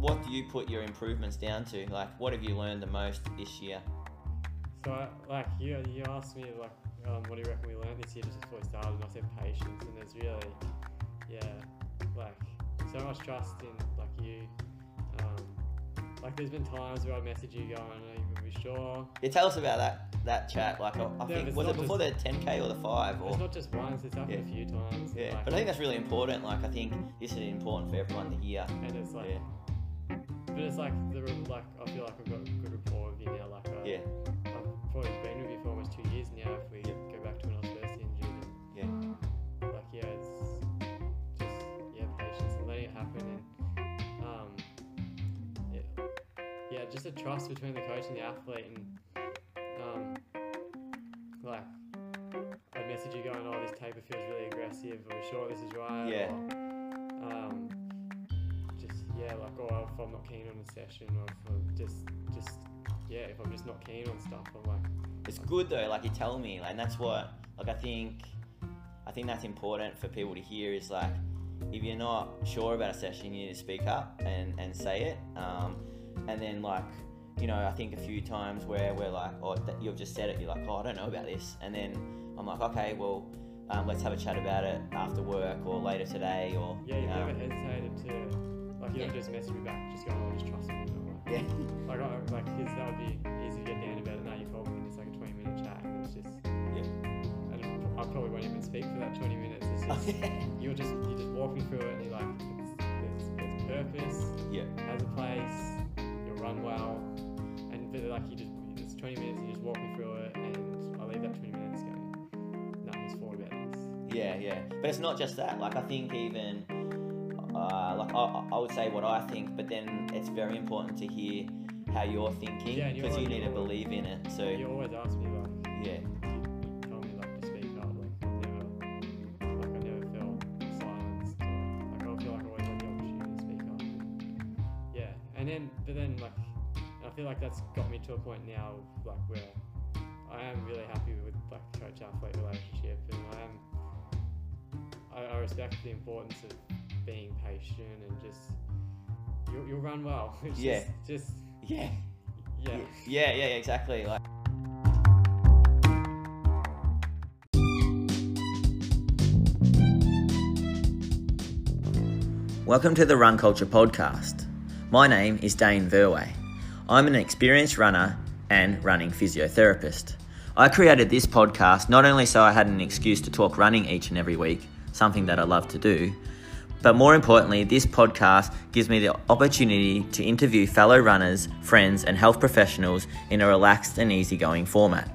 what do you put your improvements down to? Like, what have you learned the most this year? So, I- like, you, you asked me, like, um, what do you reckon we learned this year just before we started? And I said patience, and there's really, yeah, like, so much trust in, like, you. Um, like, there's been times where I message you going, I'm not even be sure. Yeah, tell us about that that chat. Like, I, I Yeah, think was it before the 10k or the five or? It's not just once, it's happened Yeah. a few times. Yeah, like, but I think that's really important. Like, I think this is important for everyone to hear. and it's like, Yeah, but it's like, the, like, I feel like I've got a good rapport with you now. Like, I, yeah, I've probably been with you for almost two years now. If we Yeah. go back to when I was first injured, and yeah, like yeah, it's just yeah, patience and letting it happen, and um, yeah, yeah, just a trust between the coach and the athlete, and um, like I message you going, oh, this taper feels really aggressive. Are we sure this is right? Yeah. Or, um, yeah, like or if I'm not keen on a session, or if I'm just just yeah, if I'm just not keen on stuff, I'm like. it's good though. Like you tell me, like, and that's what. Like, I think, I think that's important for people to hear. Is like, if you're not sure about a session, you need to speak up and and say it. Um, and then like, you know, I think a few times where we're like, oh, th- you've just said it. You're like, oh, I don't know about this, and then I'm like, okay, well. Um, let's have a chat about it after work or later today or Yeah, you've um, never hesitated to, like, you don't Yeah. just message me back, just go, oh, just trust me. Like, yeah like, I, like, cause that would be easy to get down about it. Now you called me it's like a 20 minute chat, and it's just, Yeah. and I probably won't even speak for that 20 minutes. It's just, you're just, you just walk me through it, and you're like, it's, there's, there's purpose, yeah has a place, you'll run well, and but like, you just, it's 20 minutes, you just walk me through it, and I leave that 20 minutes going, no, just thought about this. Yeah, yeah. But it's not just that. Like I think even I, I would say what I think, but then it's very important to hear how you're thinking Yeah, because you like- need to believe in it. So You always ask me, like, yeah, you, you tell me like to speak up. Like I've never, like I never felt silenced. Like I feel like I always had the opportunity to speak up. Yeah, and then but then like I feel like that's got me to a point now like where I am really happy with like coach athlete relationship, and I am. I, I respect the importance of being patient and just you'll, you'll run well. It's Yeah. Just, just yeah, yeah. yeah, yeah, exactly. Like Welcome to the Run Culture Podcast. My name is Dane Verwey. I'm an experienced runner and running physiotherapist. I created this podcast not only so I had an excuse to talk running each and every week, something that I love to do, but more importantly, this podcast gives me the opportunity to interview fellow runners, friends, and health professionals in a relaxed and easygoing format.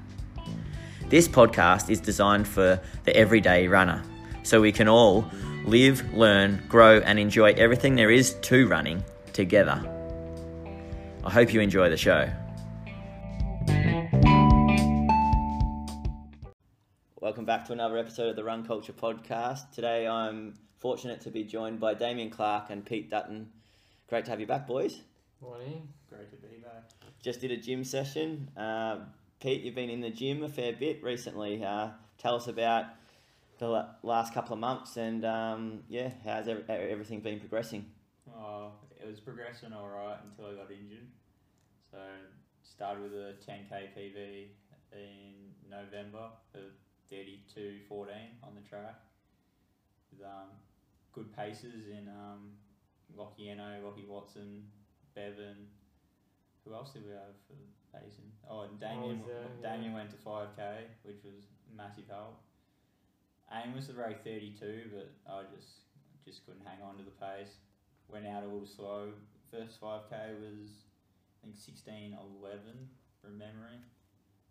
This podcast is designed for the everyday runner, so we can all live, learn, grow, and enjoy everything there is to running together. I hope you enjoy the show. Welcome back to another episode of the Run Culture Podcast. Today I'm fortunate to be joined by Damien Clark and Pete Dutton. Great to have you back, boys. Morning. Great to be back. Just did a gym session. Uh, Pete, you've been in the gym a fair bit recently. Uh, tell us about the last couple of months and um, yeah, how's ev- everything been progressing? Oh, it was progressing all right until I got injured. So started with a 10k PB in November of 32.14 on the track with um, good paces in um, Lockie Eno, Lockie Watson, Bevan. Who else did we have for pacing? Oh, and Damien. was there, yeah. Damien went to 5k, which was massive help. Aim was to break 32, but I just just couldn't hang on to the pace. Went out a little slow. First 5k was I think 16 from memory.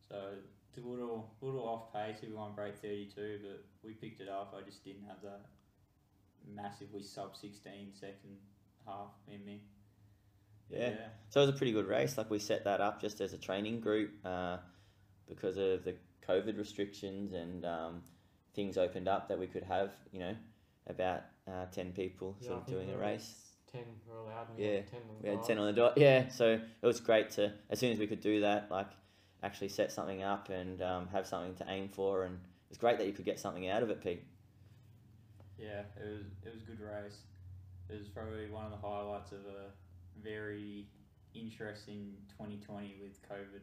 So it's a little little off pace. We won break 32, but we picked it up. I just didn't have that massively sub 16 second half in me. Yeah. So it was a pretty good race. Like we set that up just as a training group uh, because of the COVID restrictions and um, things opened up that we could have, you know, about uh, 10 people Yeah, sort of doing a race. Ten were allowed. and we Yeah, had ten We had 10 on the dot. Yeah, so it was great to, as soon as we could do that, like actually set something up and um, have something to aim for. And it's great that you could get something out of it, Pete. Yeah, it was it was a good race. It was probably one of the highlights of a very interesting 2020 with COVID.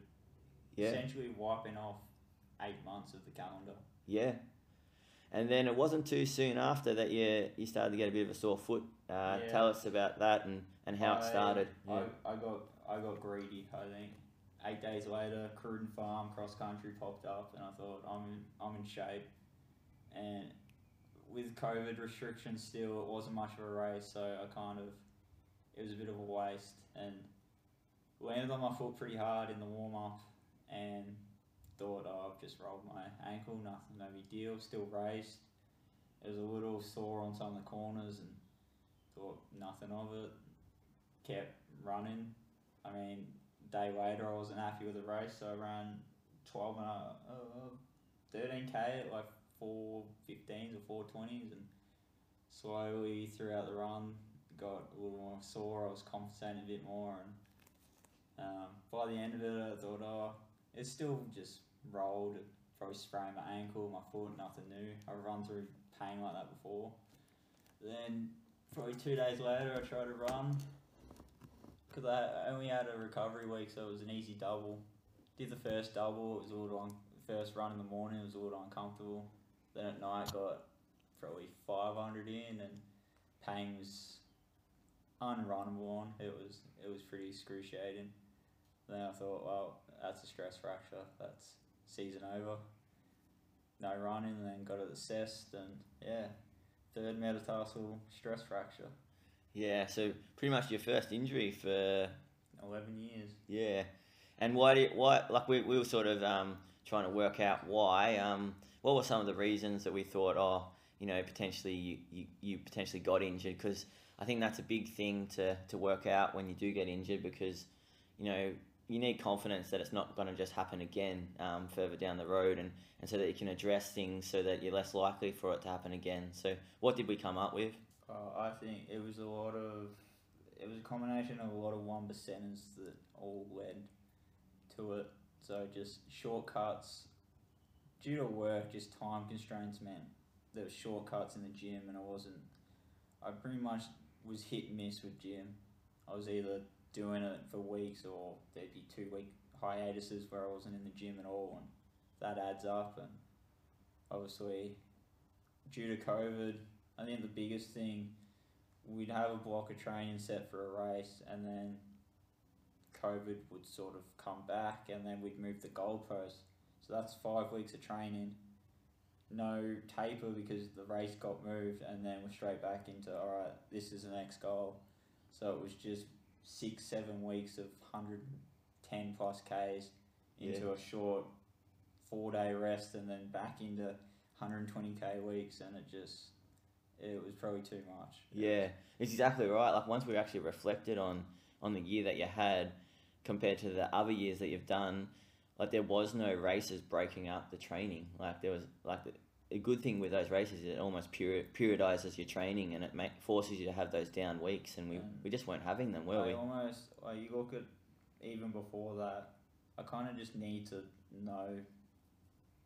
Yeah. Essentially wiping off eight months of the calendar. Yeah. And then it wasn't too soon after that you you started to get a bit of a sore foot. Uh, Yeah. Tell us about that and, and how it I- started. I, Yeah. I got I got greedy. I think eight days later, Cruden Farm cross country popped up, and I thought I'm in, I'm in shape. And with COVID restrictions, still it wasn't much of a race, so I kind of it was a bit of a waste and landed on my foot pretty hard in the warm up, and thought oh, I've just rolled my ankle, nothing, no big deal. Still raced. It was a little sore on some of the corners, and thought nothing of it kept running. I mean, day later, I wasn't happy with the race, so I ran 12 and a, uh, 13k at like 415s or 420s, and slowly throughout the run, got a little more sore. I was compensating a bit more, and um, by the end of it, I thought, oh, it's still just rolled. It probably sprained my ankle, my foot, nothing new. I've run through pain like that before. Then probably two days later, I tried to run because I only had a recovery week, so it was an easy double. Did the first double, it was a little first run in the morning, it was a little uncomfortable. Then at night, got probably 500 in, and pain was unrunnable on. It was it was pretty excruciating. Then I thought, well, that's a stress fracture. That's season over. No running, and then got it assessed, and yeah, third metatarsal stress fracture. Yeah, so pretty much your first injury for 11 years. yeah, and why do you, why like we, we were sort of um, trying to work out why um, what were some of the reasons that we thought oh you know potentially you, you, you potentially got injured? Because I think that's a big thing to, to work out when you do get injured because you know you need confidence that it's not going to just happen again um, further down the road and, and so that you can address things so that you're less likely for it to happen again. So what did we come up with? Uh, I think it was a lot of, it was a combination of a lot of one percenters that all led to it. So just shortcuts, due to work, just time constraints meant there were shortcuts in the gym, and I wasn't. I pretty much was hit and miss with gym. I was either doing it for weeks or there'd be two week hiatuses where I wasn't in the gym at all, and that adds up. And obviously, due to COVID, I think the biggest thing we'd have a block of training set for a race, and then COVID would sort of come back, and then we'd move the goalpost. So that's five weeks of training, no taper because the race got moved, and then we're straight back into all right. This is the next goal. So it was just six, seven weeks of hundred ten plus k's into Yeah. a short four day rest, and then back into hundred twenty k weeks, and it just it was probably too much. Yeah, it's exactly right. Like once we actually reflected on on the year that you had compared to the other years that you've done, like there was no races breaking up the training. Like there was like the, a good thing with those races is it almost peri- periodizes your training and it make, forces you to have those down weeks and we, And we just weren't having them, were I we? almost like you look at even before that. I kind of just need to know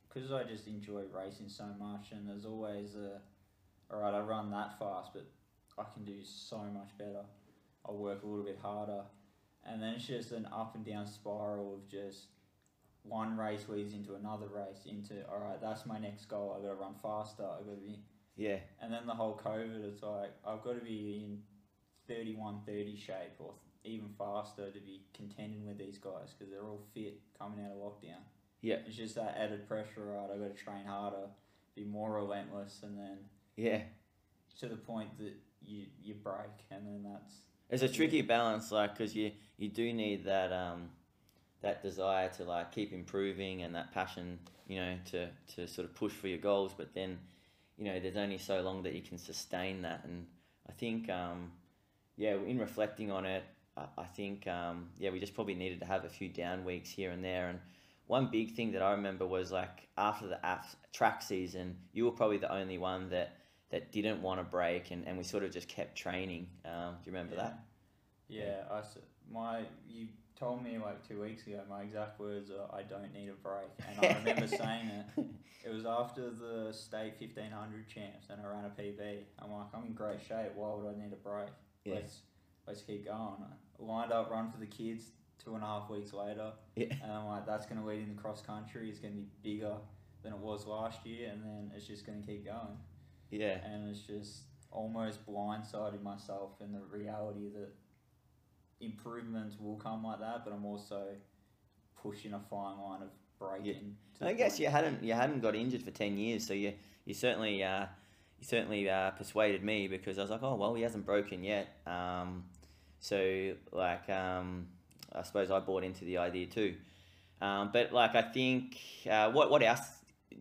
because I just enjoy racing so much, and there's always a all right. I run that fast, but I can do so much better. I work a little bit harder, and then it's just an up and down spiral of just one race leads into another race into all right. That's my next goal. I got to run faster. I got to be Yeah, and then the whole COVID, it's like I've got to be in 31, 30 shape or even faster to be contending with these guys because they're all fit coming out of lockdown. Yeah. It's just that added pressure, right? I've got to train harder, be more relentless, and then yeah. to the point that you, you break, and then that's. It's a tricky balance, like, because you, you do need that um, that desire to like keep improving and that passion, you know, to, to sort of push for your goals. But then, you know, there's only so long that you can sustain that. And I think, um, yeah, in reflecting on it, I, I think, um, yeah, we just probably needed to have a few down weeks here and there. And one big thing that I remember was like after the af- track season, you were probably the only one that that didn't want to break, and, and we sort of just kept training. Um, do you remember that? Yeah, I my you told me like two weeks ago. My exact words are, "I don't need a break," and I remember saying it. It was after the state fifteen hundred champs, and I ran a PB. I'm like, I'm in great shape. Why would I need a break? Yeah. Let's let's keep going. I lined up run for the kids two and a half weeks later, Yeah. and I'm like, that's going to lead into the cross country. It's going to be bigger than it was last year, and then it's just going to keep going. Yeah. And it's just almost blindsided myself in the reality that improvements will come like that, but I'm also pushing a fine line of breaking. to I guess you hadn't you hadn't got injured for ten years, so you you certainly uh, you certainly uh, persuaded me because I was like, oh well, he hasn't broken yet. Um, so like um, I suppose I bought into the idea too. Um, but like I think uh, what what else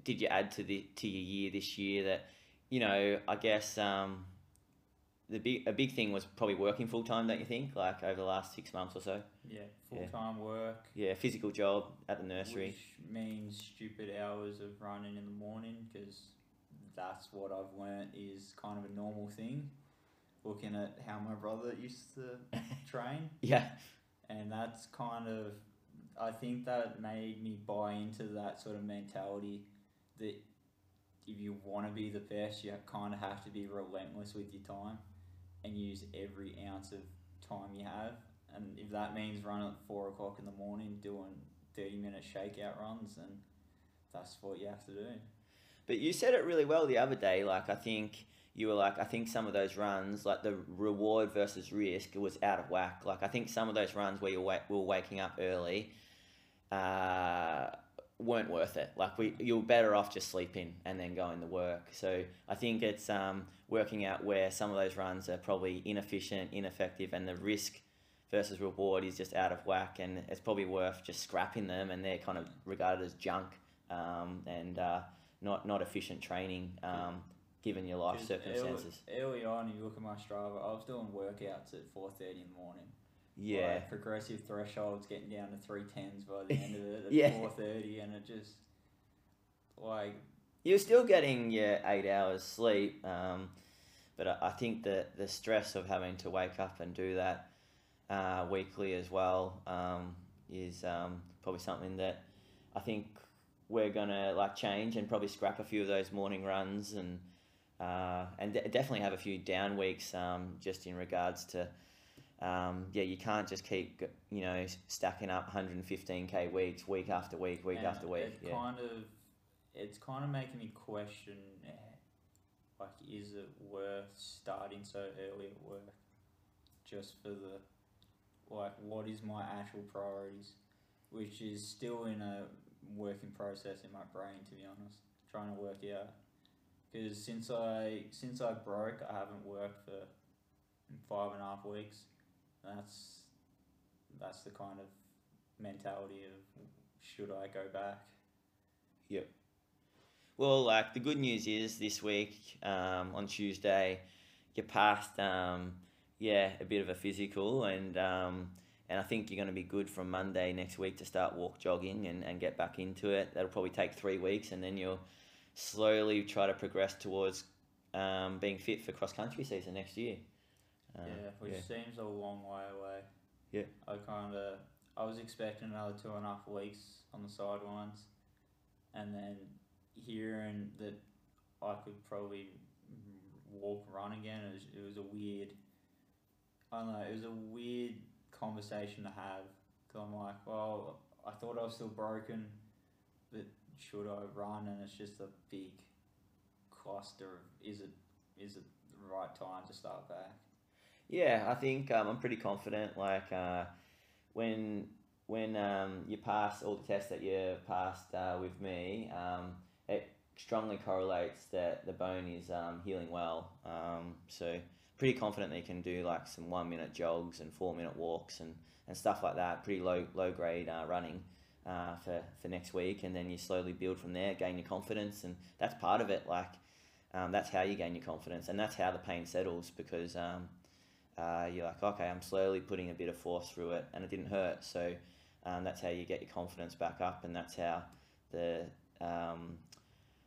did you add to the to your year this year that you know I guess um, the big a big thing was probably working full time, don't you think? Like over the last six months or so. Yeah, Yeah. full time work. Yeah, physical job at the nursery. Which means stupid hours of running in the morning because that's what I've learnt is kind of a normal thing. Looking at how my brother used to train, Yeah, and that's kind of, I think that made me buy into that sort of mentality that if you want to be the best, you kind of have to be relentless with your time and use every ounce of time you have. And if that means running at four o'clock in the morning doing 30 minute shakeout runs, then that's what you have to do. But you said it really well the other day. Like I think you were like, I think some of those runs, like the reward versus risk, was out of whack. Like I think some of those runs where you were waking up early, uh, weren't worth it. Like we, you're better off just sleeping and then going to work. So I think it's um, working out where some of those runs are probably inefficient, ineffective, and the risk versus reward is just out of whack, and it's probably worth just scrapping them, and they're kind of regarded as junk um, and uh, not not efficient training um, given your life circumstances. Early, early on, you look at my Strava, I was doing workouts at 4.30 in the morning. Yeah, Like progressive thresholds getting down to 310s by the end of it at Yeah. 4.30, and it just, like, you're still getting your eight hours sleep, um, but I, I think that the stress of having to wake up and do that uh, weekly as well um, is um, probably something that I think we're gonna like change and probably scrap a few of those morning runs and uh, and de- definitely have a few down weeks um, just in regards to um, yeah you can't just keep you know stacking up 115k weeks week after week week and after week yeah kind of, it's kind of making me question, eh, like, is it worth starting so early at work just for the, like, what is my actual priorities? Which is still in a working process in my brain, to be honest, trying to work out. Because since I since I broke, I haven't worked for five and a half weeks. That's that's the kind of mentality of should I go back? Yep. Well, like the good news is this week um, on Tuesday, you passed, um, yeah, a bit of a physical, and um, and I think you're going to be good from Monday next week to start walk jogging and, and get back into it. That'll probably take three weeks, and then you'll slowly try to progress towards um, being fit for cross country season next year. Uh, yeah, which seems a long way away. Yeah. I kind of I was expecting another two and a half weeks on the sidelines, and then hearing that I could probably walk run again. It was, it was a weird. I don't know. It was a weird conversation to have because I'm like, well, I thought I was still broken, but should I run? And it's just a big cluster of is it is it the right time to start back? Yeah, I think um, I'm pretty confident. Like uh, when when um, you pass all the tests that you passed uh, with me, um, it strongly correlates that the bone is um, healing well. Um, so pretty confident that you can do like some one minute jogs and four minute walks and, and stuff like that. Pretty low low grade uh, running. Uh, for, for next week, and then you slowly build from there, gain your confidence, and that's part of it. Like, um, that's how you gain your confidence, and that's how the pain settles because uh, you're like, okay, I'm slowly putting a bit of force through it, and it didn't hurt. So um, that's how you get your confidence back up, and that's how the um,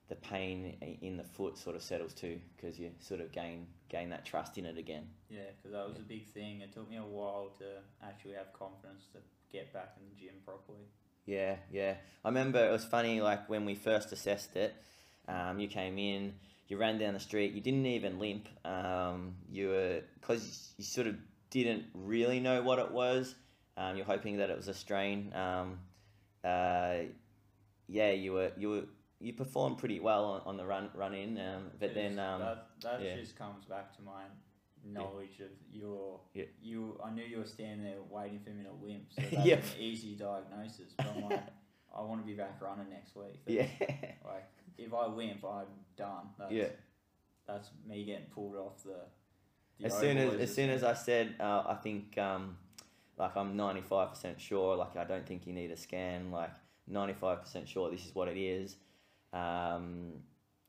the pain in the foot sort of settles too, because you sort of gain gain that trust in it again. Yeah, because that was a big thing. It took me a while to actually have confidence to get back in the gym properly. Yeah, yeah. I remember it was funny, like when we first assessed it, um, you came in, you ran down the street, you didn't even limp. Um, you were, because you sort of didn't really know what it was. Um, you're hoping that it was a strain. Um, uh, yeah, you were you were you performed pretty well on, on the run run in, um, but then um, that that yeah. just comes back to my knowledge of your Yeah. you. I knew you were standing there waiting for me to limp, so that's Yeah. an easy diagnosis. But I'm like, I want to be back running next week. yeah, Like if I limp, I'm done. That's, yeah. That's me getting pulled off the. the As soon as as soon as. I said, uh, I think um, like I'm ninety five percent sure. Like I don't think you need a scan. Like ninety five percent sure this is what it is. Um,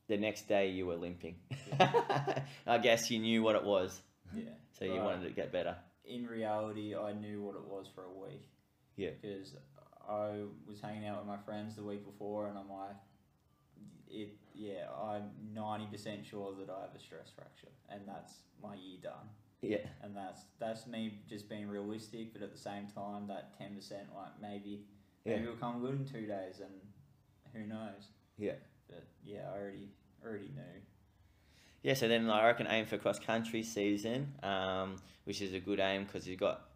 the next day you were limping. I guess you knew what it was, yeah. so you wanted to get better. in reality, I knew what it was for a week. Yeah. Because I was hanging out with my friends the week before, and I'm like, it. Yeah, I'm ninety percent sure that I have a stress fracture, and that's my year done. Yeah, And that's that's me just being realistic, but at the same time, that ten percent, like maybe yeah, maybe it'll come good in two days, and who knows? yeah. But yeah, I already already knew. Yeah, so then I reckon aim for cross country season, um, which is a good aim because you've got.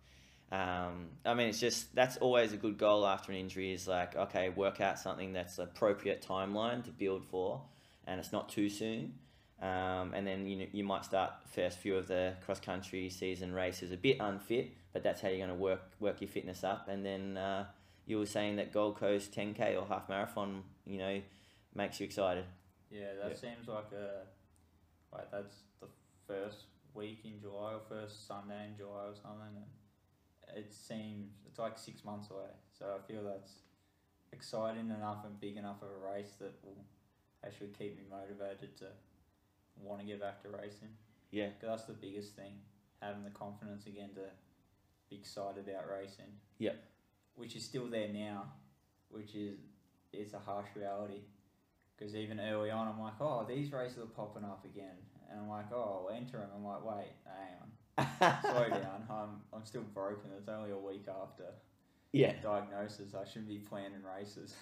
Um, I mean, it's just that's always a good goal after an injury. Is like okay, work out something that's appropriate timeline to build for, and it's not too soon. Um, and then you know, you might start first few of the cross country season races a bit unfit, but that's how you're going to work work your fitness up. And then uh, you were saying that Gold Coast 10k or half marathon, you know, makes you excited. Yeah, that Yeah. seems like a like that's the first week in July or first Sunday in July or something. And it seems it's like six months away, so I feel that's exciting enough and big enough of a race that will actually keep me motivated to want to get back to racing. Yeah, 'Cause that's the biggest thing, having the confidence again to be excited about racing. Yep. Which is still there now, which is it's a harsh reality. Because even early on, I'm like, oh, these races are popping up again, and I'm like, oh, I'll enter them. I'm like, wait, hang on, slow down. I'm I'm still broken. It's only a week after yeah. diagnosis. I shouldn't be planning races.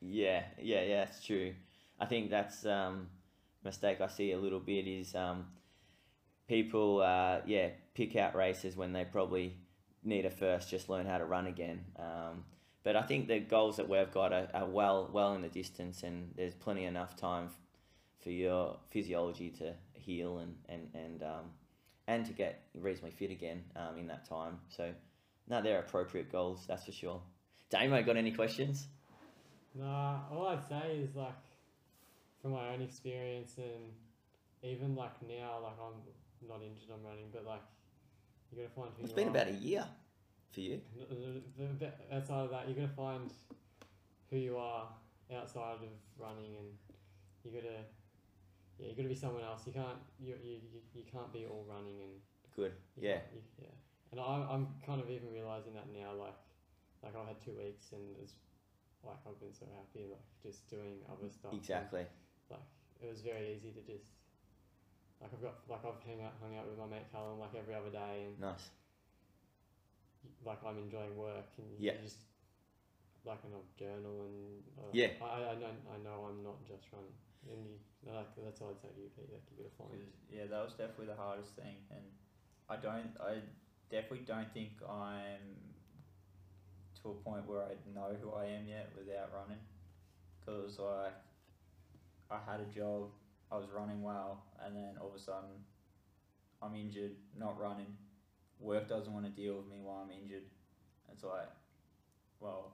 Yeah, yeah, yeah, that's true. I think that's um mistake I see a little bit is um people uh yeah pick out races when they probably need to first just learn how to run again. Um, but I think the goals that we've got are, are well well in the distance, and there's plenty enough time for your physiology to heal and and and um, and to get reasonably fit again um, in that time. So, no, they're appropriate goals, that's for sure. Damo, got any questions? Nah, all I'd say is like, from my own experience and even like now, like I'm not injured, I'm running, but like you gotta find who It's been are. about a year for you. Outside of that, you gotta find who you are outside of running, and you gotta, yeah, you gotta be someone else. You can't, you you, you, you can't be all running and Good. you Yeah. you, yeah. And I'm I'm kind of even realizing that now, like, like I've had two weeks and it's like I've been so happy, like just doing other stuff. and, Exactly. like it was very easy to just. Like I've got, like I've hung out, hung out with my mate Callum like every other day, and Nice. like I'm enjoying work and Yeah. you just like an journal and uh, Yeah. I, I know I know I'm not just running and you like that's all I'd say to you Pete like you gotta find 'Cause, yeah, that was definitely the hardest thing, and I don't, I definitely don't think I'm to a point where I know who I am yet without running, because like I had a job, I was running well, and then all of a sudden I'm injured, not running. Work doesn't want to deal with me while I'm injured. It's like, well,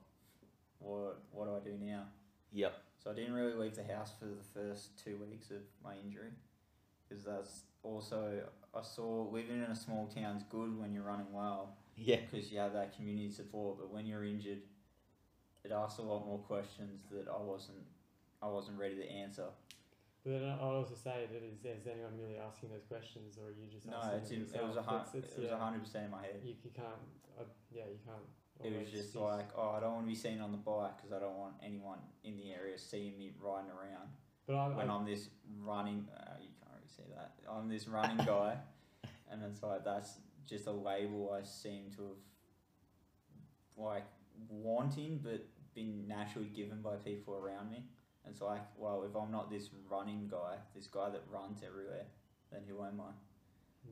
what what do I do now? Yep. So I didn't really leave the house for the first two weeks of my injury, because that's also I saw living in a small town's good when you're running well, Yeah. because you have that community support. But when you're injured, it asks a lot more questions that I wasn't I wasn't ready to answer. but then I'll also say that is, is anyone really asking those questions or are you just No, asking it's in, it was a yourself? hun- It's- it's- it was a hundred percent in my head. you, you can't uh, yeah you can't It was just like, oh, I don't want to be seen on the bike because I don't want anyone in the area seeing me riding around. but I, when I, I'm this running, uh, you can't really see that. I'm this running guy, and it's like that's just a label I seem to have like wanting, but been naturally given by people around me. And it's like, well, if I'm not this running guy, this guy that runs everywhere, then who am I?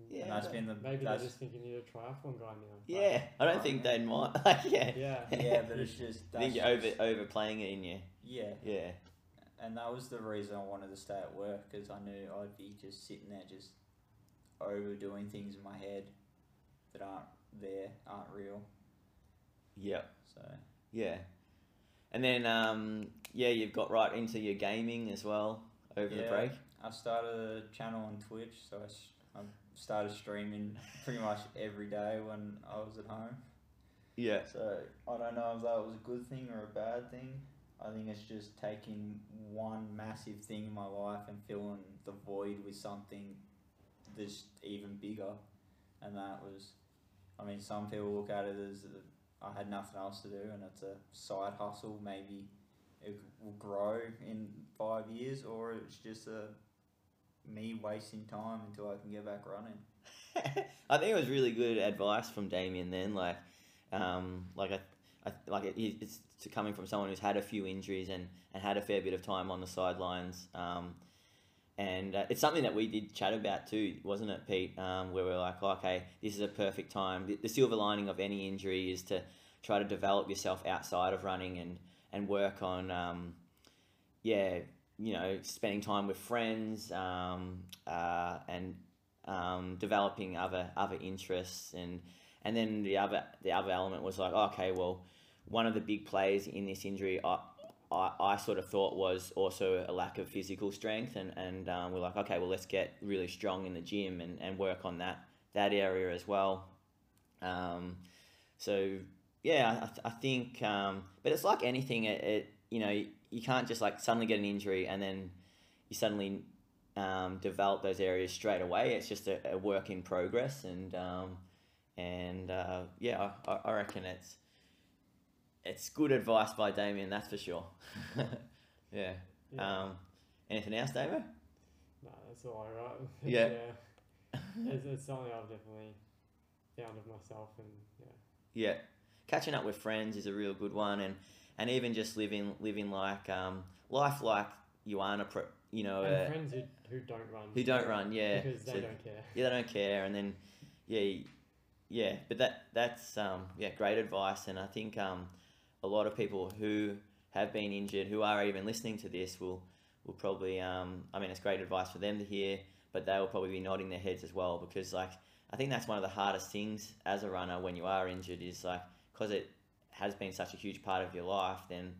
Yeah, and that's I been the Maybe that's, they're just thinking you're a triathlon guy now. Yeah, I don't think they'd mind. Like, yeah, Yeah. yeah, but it's just I think you're over just- overplaying it in you. yeah, Yeah, and that was the reason I wanted to stay at work because I knew I'd be just sitting there just overdoing things in my head that aren't there, aren't real. Yeah. So yeah. And then, um, yeah, you've got right into your gaming as well over the break. I started a channel on Twitch, so I, s- I started streaming pretty much every day when I was at home. Yeah, So I don't know if that was a good thing or a bad thing. I think it's just taking one massive thing in my life and filling the void with something that's even bigger. And that was, I mean, some people look at it as uh, I had nothing else to do and it's a side hustle. Maybe it will grow in five years, or it's just a me wasting time until I can get back running. I think it was really good advice from Damien then. Like, um, like I, I like it, it's coming from someone who's had a few injuries and, and had a fair bit of time on the sidelines. Um, and uh, it's something that we did chat about too, wasn't it, Pete? Um, where we're like, oh, okay, this is a perfect time. The, the silver lining of any injury is to try to develop yourself outside of running and and work on, um, yeah, you know, spending time with friends um, uh, and um, developing other other interests. And and then the other the other element was like okay well one of the big plays in this injury I, I, I sort of thought was also a lack of physical strength. And and um, we're like okay well let's get really strong in the gym and, and work on that that area as well. Um, so yeah I, I think um, but it's like anything it, it you know you, can't just like suddenly get an injury and then you suddenly um, develop those areas straight away. It's just a, a work in progress, and um, and uh, yeah, I, I reckon it's it's good advice by Damien, that's for sure. yeah. Yeah. Um, anything else, David? no, that's all I got. Yeah. yeah. It's, it's something I've definitely found of myself, and yeah. Yeah, catching up with friends is a real good one, and and even just living living like um, life like you aren't a pro, you know and uh, friends who, who don't run. who don't run. Yeah, Because they So- don't care. yeah, they don't care, and then yeah, yeah. But that that's um, yeah, great advice, and I think um, a lot of people who have been injured, who are even listening to this, will will probably um, I mean, it's great advice for them to hear, but they will probably be nodding their heads as well because like I think that's one of the hardest things as a runner when you are injured is like because it has been such a huge part of your life, then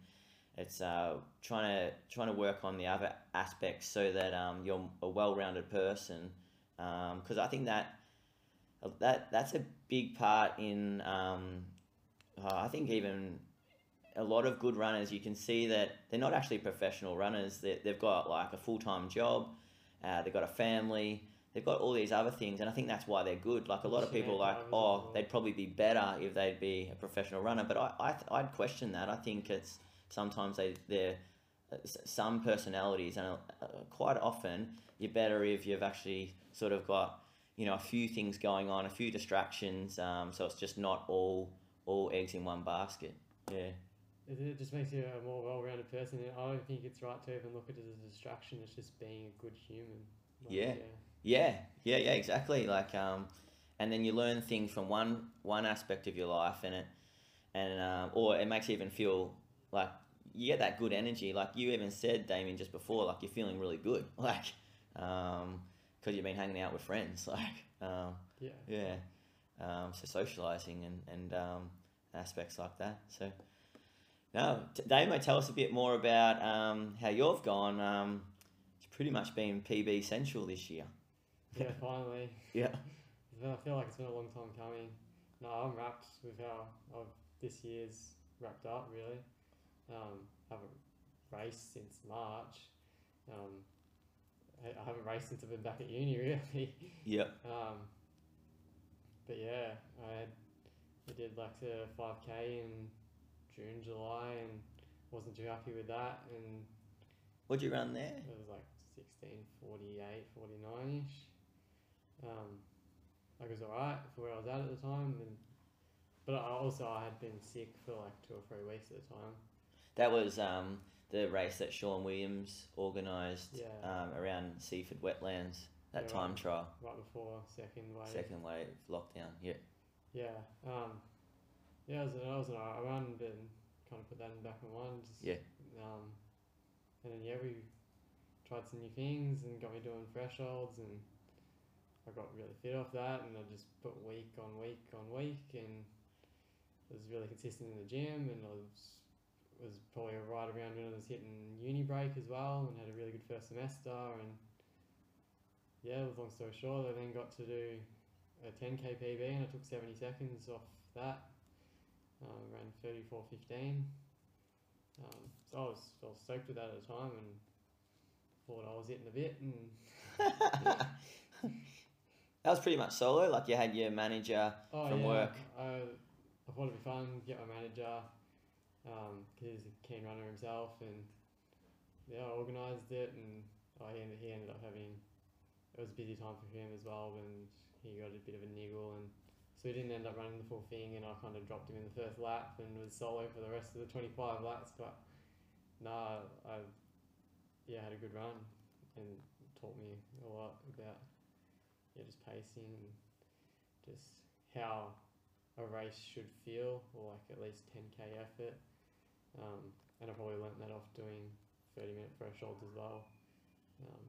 it's uh, trying to trying to work on the other aspects so that um, you're a well-rounded person. Because I think that that that's a big part in um, uh, I think even a lot of good runners you can see that they're not actually professional runners. They, they've got like a full-time job uh, they've got a family they've got all these other things and I think that's why they're good like a lot of people like oh drivers as well. they'd probably be better if they'd be a professional runner but I, I, I'd question that I think it's sometimes they, they're uh, some personalities and uh, quite often you're better if you've actually sort of got you know a few things going on a few distractions um, so it's just not all all eggs in one basket yeah It, it just makes you a more well-rounded person. and I don't think it's right to even look at it as a distraction. It's just being a good human. Like, Yeah. yeah yeah yeah yeah, exactly like um, and then you learn things from one one aspect of your life and it and um, or it makes you even feel like you get that good energy like you even said Damien just before like you're feeling really good like um because you've been hanging out with friends like um, Yeah. yeah um, so socializing and, and um, aspects like that so no t- Damo tell us a bit more about um, how you've gone um, it's pretty much been PB central this year Yeah. Finally. yeah I feel like it's been a long time coming. No, I'm rapt with how I've, this year's wrapped up. Really, um, haven't raced since March. Um, I, I haven't raced since I've been back at uni. Really. Yeah. Um, but yeah, I had, I did like the five k in June, July, and wasn't too happy with that, and what'd you run there it was like 16, 48, 49 ish. Um, like it was alright for where I was at at the time, and but I also I had been sick for like two or three weeks at the time. that was um, the race that Sean Williams organised Yeah. um, around Seaford wetlands That Yeah, time right. trial, right before second wave. second wave lockdown. Yeah. Yeah. Um, yeah, it was, it was an alright run, but kind of put that in the back of my mind. Just, Yeah. Um, and then yeah, we tried some new things and got me doing thresholds, and I got really fit off that, and I just put week on week on week, and was really consistent in the gym, and I was was probably right around when I was hitting uni break as well, and had a really good first semester, and yeah, long story short, I then got to do a 10k PB and I took 70 seconds off that. Um, ran 34.15. Um, so I was, I was stoked with that at the time and thought I was hitting a bit. And That was pretty much solo. Like you had your manager oh from yeah, work. I, I thought it'd be fun. Get my manager um, because he's a keen runner himself, and yeah, I organised it, and I ended, he ended up having it was a busy time for him as well, and he got a bit of a niggle, and so he didn't end up running the full thing, and I kind of dropped him in the first lap and was solo for the rest of the twenty five laps, but nah, I yeah had a good run and taught me a lot about yeah just pacing just how a race should feel, or like at least 10k effort. Um, and I probably learnt that off doing 30 minute thresholds as well. Um,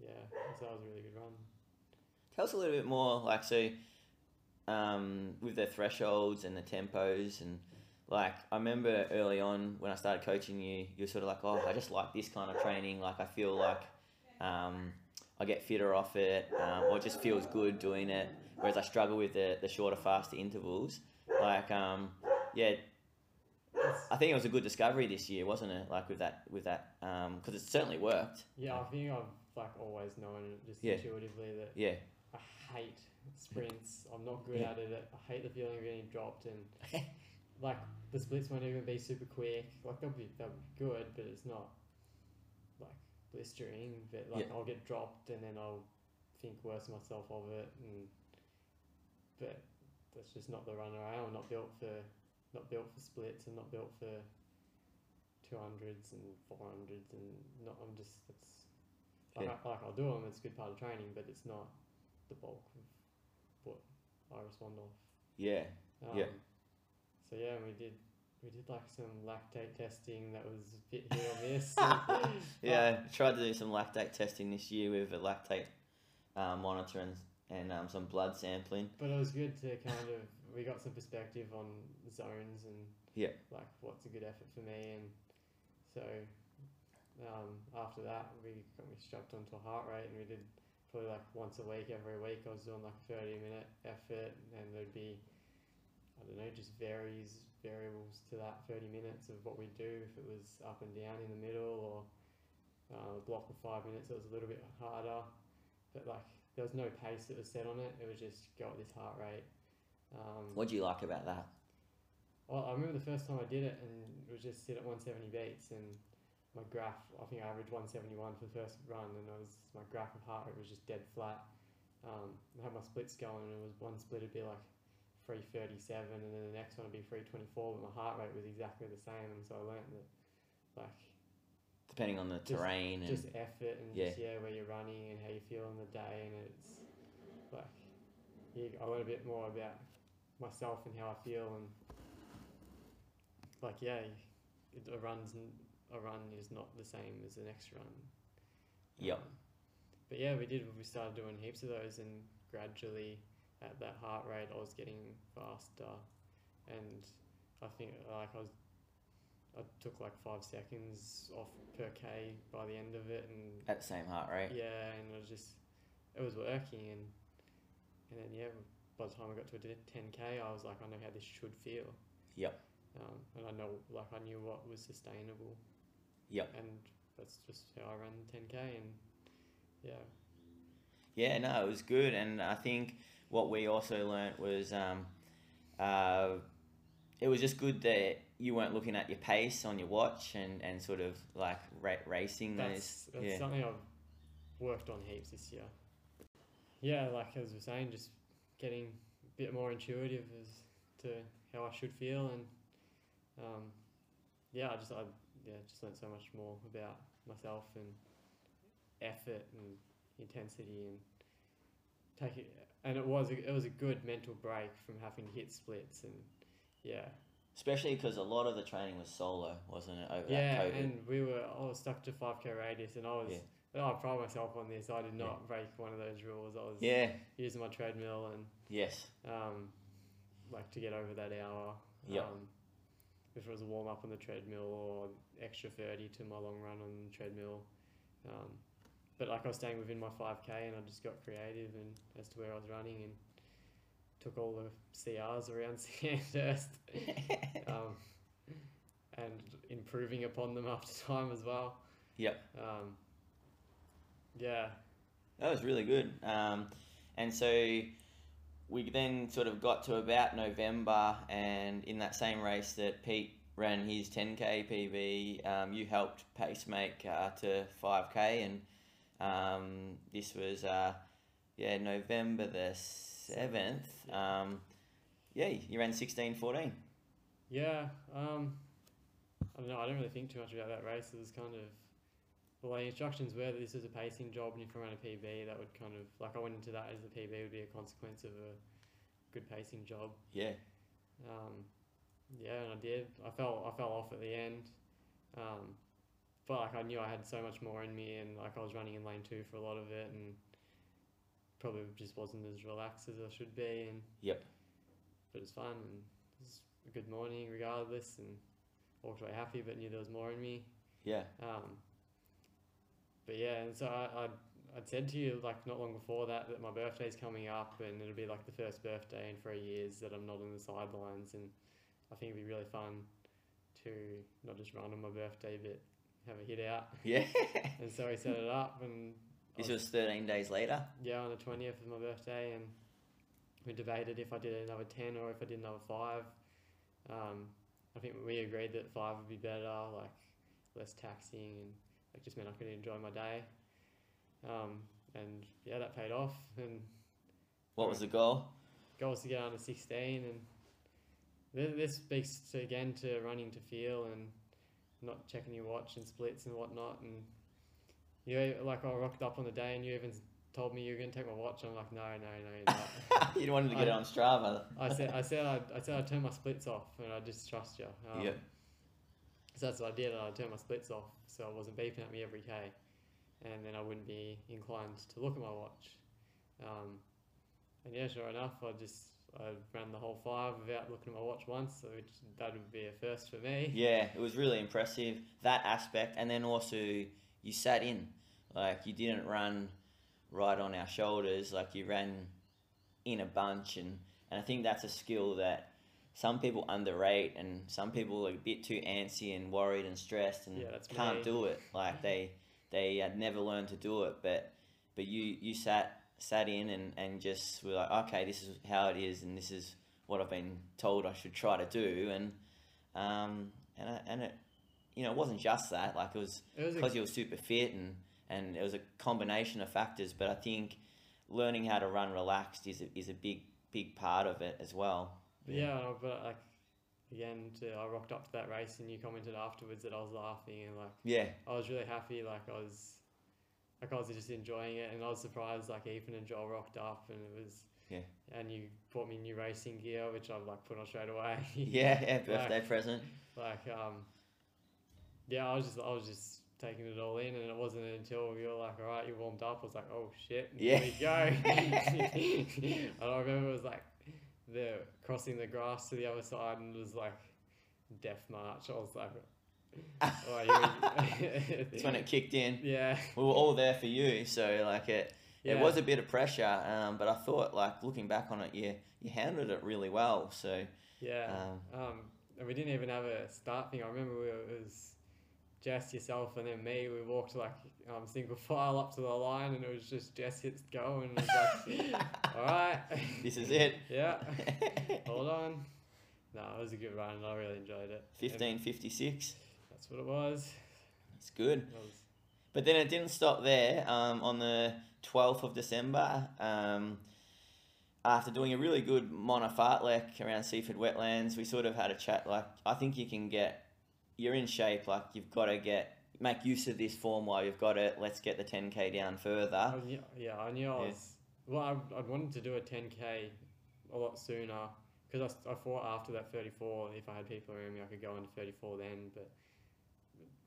yeah, so that was a really good run. Tell us a little bit more, like so, um, with the thresholds and the tempos and like I remember early on when I started coaching you, you were sort of like, oh, I just like this kind of training. Like I feel like um, I get fitter off it, um, or it just feels good doing it. Whereas I struggle with the, the shorter, faster intervals. Like, um, yeah, I think it was a good discovery this year, wasn't it? Like with that, with that, because it certainly worked. yeah, I think I've like always known it just Yeah. intuitively that Yeah, I hate sprints. I'm not good Yeah. at it. I hate the feeling of getting dropped and like the splits won't even be super quick. Like they'll be they'll be good, but it's not blistering. But like Yeah. I'll get dropped and then I'll think worse myself of it. And but that's just not the runner I am. I'm not built for not built for splits and not built for two hundreds and four hundreds and not. I'm just it's like, Yeah. I, like I'll do them. It's a good part of training, but it's not the bulk of what I respond off. yeah, Um, Yeah. So yeah, we did we did like some lactate testing that was a bit hit or miss. and- yeah. Tried to do some lactate testing this year with a lactate uh, monitor and, and um, some blood sampling. But it was good to kind of we got some perspective on zones and Yeah. like what's a good effort for me and so um, after that we got me strapped onto a heart rate and we did probably like once a week every week I was doing like a thirty minute effort and there'd be I don't know just varies variables to that thirty minutes of what we do if it was up and down in the middle or uh, a block of five minutes it was a little bit harder but like there was no pace that was set on it it was just go at this heart rate um, What do you like about that? well, I remember the first time I did it and it was just sit at 170 beats and my graph, I think I averaged 171 for the first run and it was my graph of heart rate was just dead flat. Um, I had my splits going and it was one split would be like 337 and then the next one would be 324 but my heart rate was exactly the same and so I learned that like Depending on the Just- terrain and just effort and Yeah. just yeah where you're running and how you feel on the day and it's like yeah, I learned a bit more about myself and how I feel and like yeah it, a run's a run is not the same as the next run Yep. Um, but yeah we did we started doing heaps of those and gradually at that heart rate I was getting faster and I think like I was I took like five seconds off per k by the end of it, and at the same heart rate. yeah, and it was just it was working, and and then yeah, by the time I got to a ten k, I was like, I know how this should feel. Yep. Um, and I know, like, I knew what was sustainable. Yep. And that's just how I ran ten k, and yeah, Yeah, no, it was good, and I think what we also learnt was um, uh, it was just good that you weren't looking at your pace on your watch and, and sort of like ra- racing that's those. that's yeah, something I've worked on heaps this year. Yeah, like as we're saying, just getting a bit more intuitive as to how I should feel, and um, yeah, I just I yeah just learned so much more about myself and effort and intensity and take it, and it was a, it was a good mental break from having to hit splits and yeah, Especially because a lot of the training was solo, wasn't it? Over yeah, and we were I was stuck to five k radius, and I was. Yeah. I pride myself on this. I did not break one of those rules. I was yeah. using my treadmill and Yes. um, like to get over that hour. Yep. Um, if it was a warm up on the treadmill or extra thirty to my long run on the treadmill. Um, but like I was staying within my five k, and I just got creative and as to where I was running and took all the CRs around Sandhurst. um, and improving upon them after time as well. Yep. Um, yeah, That was really good. Um, and so we then sort of got to about November, and in that same race that Pete ran his 10k PB, um, you helped pacemake uh, to 5k, and um, this was uh, yeah November the seventh. Um, yeah, you ran 16:14. yeah. Um, I don't know. I don't really think too much about that race. It was kind of well, the instructions were that this was a pacing job, and if I ran a PB, that would kind of like I went into that as the PB would be a consequence of a good pacing job. Yeah, Um, yeah, and I did. I fell I fell off at the end, um, but like I knew I had so much more in me, and like I was running in lane two for a lot of it, and probably just wasn't as relaxed as I should be, and Yep. But it's fun, and it was a good morning regardless, and walked away happy, but knew there was more in me. yeah, Um, but yeah, and so I, I'd, I'd said to you like not long before that that my birthday's coming up and it'll be like the first birthday in three years that I'm not on the sidelines and I think it'd be really fun to not just run on my birthday but have a hit out. yeah. And so we set it up and this was 13 days later. yeah, on the twentieth of my birthday, and we debated if I did another ten or if I did another five. Um, I think we agreed that five would be better, like less taxing, and it just meant I could enjoy my day. Um, and yeah, that paid off. And What was the goal? goal was to get under sixteen, and this speaks to again to running to feel and not checking your watch and splits and whatnot. And you like I rocked up on the day, and you even told me you were going to take my watch. I'm like, no, no, no, you're not. you wanted to get it on Strava. I said, I said, I'd, I said I'd turn my splits off, and I just trust you. Um, yeah, So that's what I did. I turned my splits off, so it wasn't beeping at me every k, and then I wouldn't be inclined to look at my watch. Um, and yeah, sure enough, I just I ran the whole five without looking at my watch once, which that would be a first for me. yeah, it was really impressive that aspect, and then also you sat in, like you didn't run right on our shoulders, like you ran in a bunch, and and I think that's a skill that some people underrate, and some people are a bit too antsy and worried and stressed, and Yeah, can't me. do it. Like they they had never learned to do it, but but you you sat sat in and and just were like, okay, this is how it is, and this is what I've been told I should try to do, and um and I, and it you know it wasn't just that, like it was It was a, because you were super fit and and it was a combination of factors, but I think learning how to run relaxed is a, is a big big part of it as well. yeah, but like again, to, I rocked up to that race, and you commented afterwards that I was laughing and like. Yeah, I was really happy. Like I was, like I was just enjoying it, and I was surprised. Like Ethan and Joel rocked up, and it was Yeah. And you bought me new racing gear, which I've like put on straight away. yeah, yeah, birthday present. like um, yeah, I was just I was just taking it all in, and it wasn't until you were like, all right, you warmed up. I was like, oh shit, Yeah. here we go. and I remember it was like the crossing the grass to the other side, and it was like death march. I was like, oh, It's when it kicked in. yeah. We were all there for you, so like it. Yeah. It was a bit of pressure, um, but I thought, like looking back on it, you you handled it really well. So Yeah. um, Um, and we didn't even have a start thing. I remember we, it was Jess, yourself, and then me. We walked like um, single file up to the line, and it was just Jess hits go, and it was like, all right, this is it. yeah, hold on. No, it was a good run, I really enjoyed it. And Fifteen fifty six. That's what it was. It's good. It was But then it didn't stop there. Um, on the 12th of December, um, after doing a really good Mona fartlek around Seaford Wetlands, we sort of had a chat. Like, I think you can get, you're in shape. Like, you've got to get, make use of this form while you've got it. Let's get the 10k down I further. knew, yeah, I knew I was Well, I, I'd wanted to do a 10k a lot sooner because I thought after that 34, if I had people around me, I could go into 34 then, but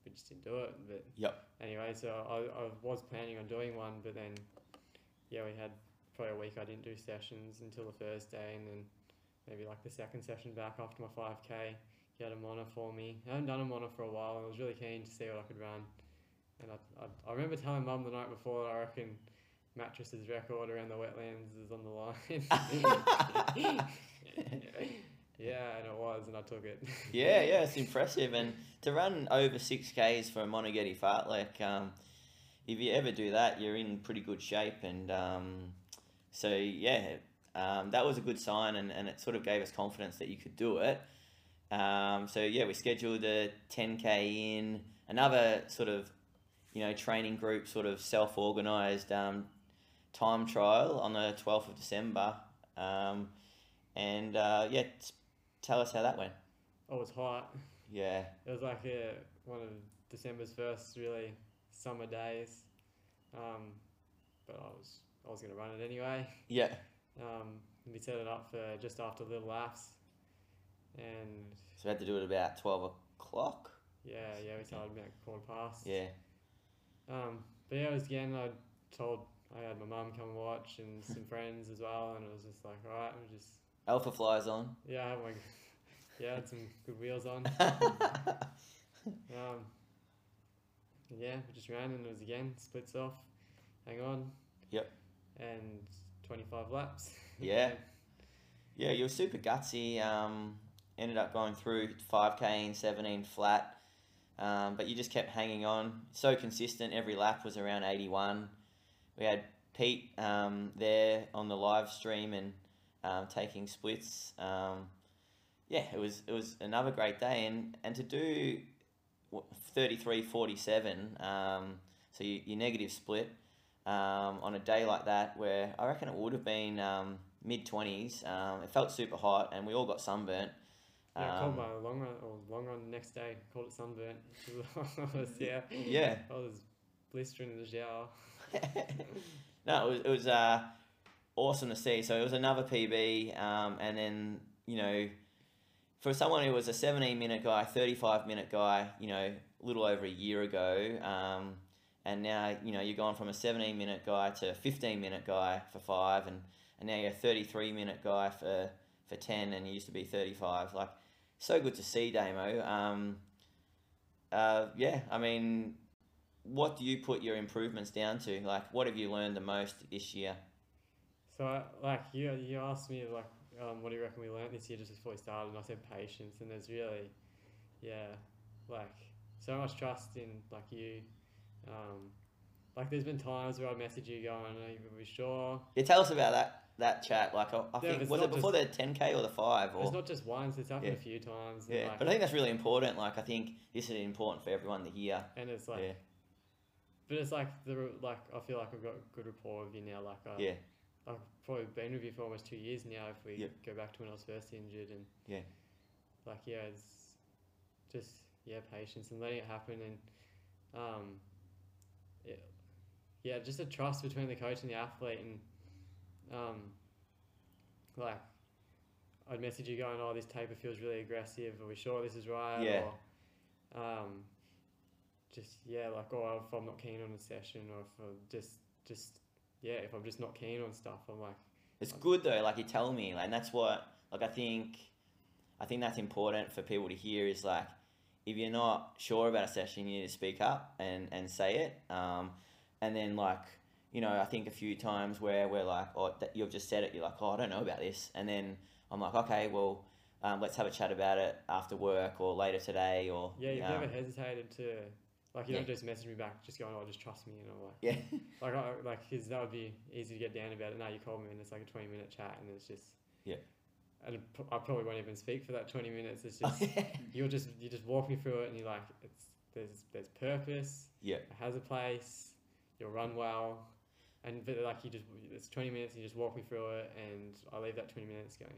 we just didn't do it. But Yep. anyway, so I, I was planning on doing one, but then yeah, we had probably a week I didn't do sessions until the first day, and then maybe like the second session back after my 5k. He had a Mona for me. I hadn't done a Mona for a while, and I was really keen to see what I could run. And I, I, I remember telling mum the night before that I reckon mattress's record around the wetlands is on the line. yeah, and it was, and I took it. Yeah, yeah, it's impressive. And to run over 6Ks for a Moneghetti fartlek, um, if you ever do that, you're in pretty good shape. And um, so, yeah, um, that was a good sign, and, and it sort of gave us confidence that you could do it. Um, so, yeah, we scheduled a 10K in, another sort of, you know, training group, sort of self organized um, time trial on the 12th of December. Um, and uh, yeah, tell us how that went. Oh, it was hot. Yeah. It was like uh, one of December's first really summer days. Um, but I was I was gonna run it anyway. Yeah. Um, we set it up for just after little laps, and So we had to do it about 12 o'clock. yeah, yeah, we started about quarter past. Yeah. Um, but yeah, it was again. I told I had my mum come watch and some friends as well, and it was just like, all right, I'm just Alphaflys on. yeah, my yeah, had some good wheels on. Um, yeah, we just ran and it was again splits off. Hang on. Yep. And 25 laps. Yeah. Yeah, you were super gutsy. Um, ended up going through 5k in 17 flat. Um, but you just kept hanging on. So consistent. Every lap was around 81. We had Pete um, there on the live stream and um, taking splits. Um, yeah, it was it was another great day. And, and to do 33 47, um, so you, your negative split um, on a day like that, where I reckon it would have been um, mid 20s. Um, it felt super hot, and we all got sunburnt. Yeah, I called my long run or long run the next day. Called it sunburnt. Was, yeah, yeah. I was blistering in the shower. no, it was, it was uh, awesome to see. So it was another PB, um, and then you know, for someone who was a 17 minute guy, 35 minute guy, you know, a little over a year ago, um, and now you know you're gone from a 17 minute guy to a 15 minute guy for five, and, and now you're a 33 minute guy for for 10, and you used to be 35. Like, so good to see, Damo. Um, uh, yeah, I mean, what do you put your improvements down to? Like, what have you learned the most this year? So, I, like, you, you asked me, like, um, what do you reckon we learnt this year just before we started? And I said patience. And there's really, yeah, like, so much trust in, like, you. Um, like, there's been times where I message you going, are you are sure? Yeah, tell us about that that chat. Like, I, I Yeah, think was it before the 10k or the five? Or It's not just once, it's happened Yeah. a few times. yeah, like, but I think that's really important. Like, I think this is important for everyone to hear. and it's like, yeah, but it's like, the like, I feel like I've got good rapport with you now. Like, I, yeah, I've probably been with you for almost two years now. If we Yep. go back to when I was first injured, and Yeah. like yeah, it's just yeah, patience and letting it happen, and um, yeah, yeah, just a trust between the coach and the athlete, and um, like I'd message you going, oh, this taper feels really aggressive. Are we sure this is right? Yeah. Or, um, just yeah, like oh, if I'm not keen on a session, or if I'm just just yeah, if I'm just not keen on stuff, I'm like. it's good though. Like you tell me, like, and that's what like I think. I think that's important for people to hear. Is like, if you're not sure about a session, you need to speak up and and say it. Um, and then like you know, I think a few times where we're like, oh, that you've just said it. You're like, oh, I don't know about this, and then I'm like, okay, well, um, let's have a chat about it after work or later today or Yeah, you've um, never hesitated to, like, you Yeah. don't just message me back, just going, "Oh, just trust me," and I'm like, yeah, like, I, like, cause that would be easy to get down about it. Now you call me and it's like a twenty minute chat, and it's just, Yeah. and I probably won't even speak for that twenty minutes. It's just you're just you just walk me through it, and you're like, it's there's there's purpose, yeah, it has a place, you'll run well, and but like you just it's twenty minutes, and you just walk me through it, and I leave that twenty minutes going,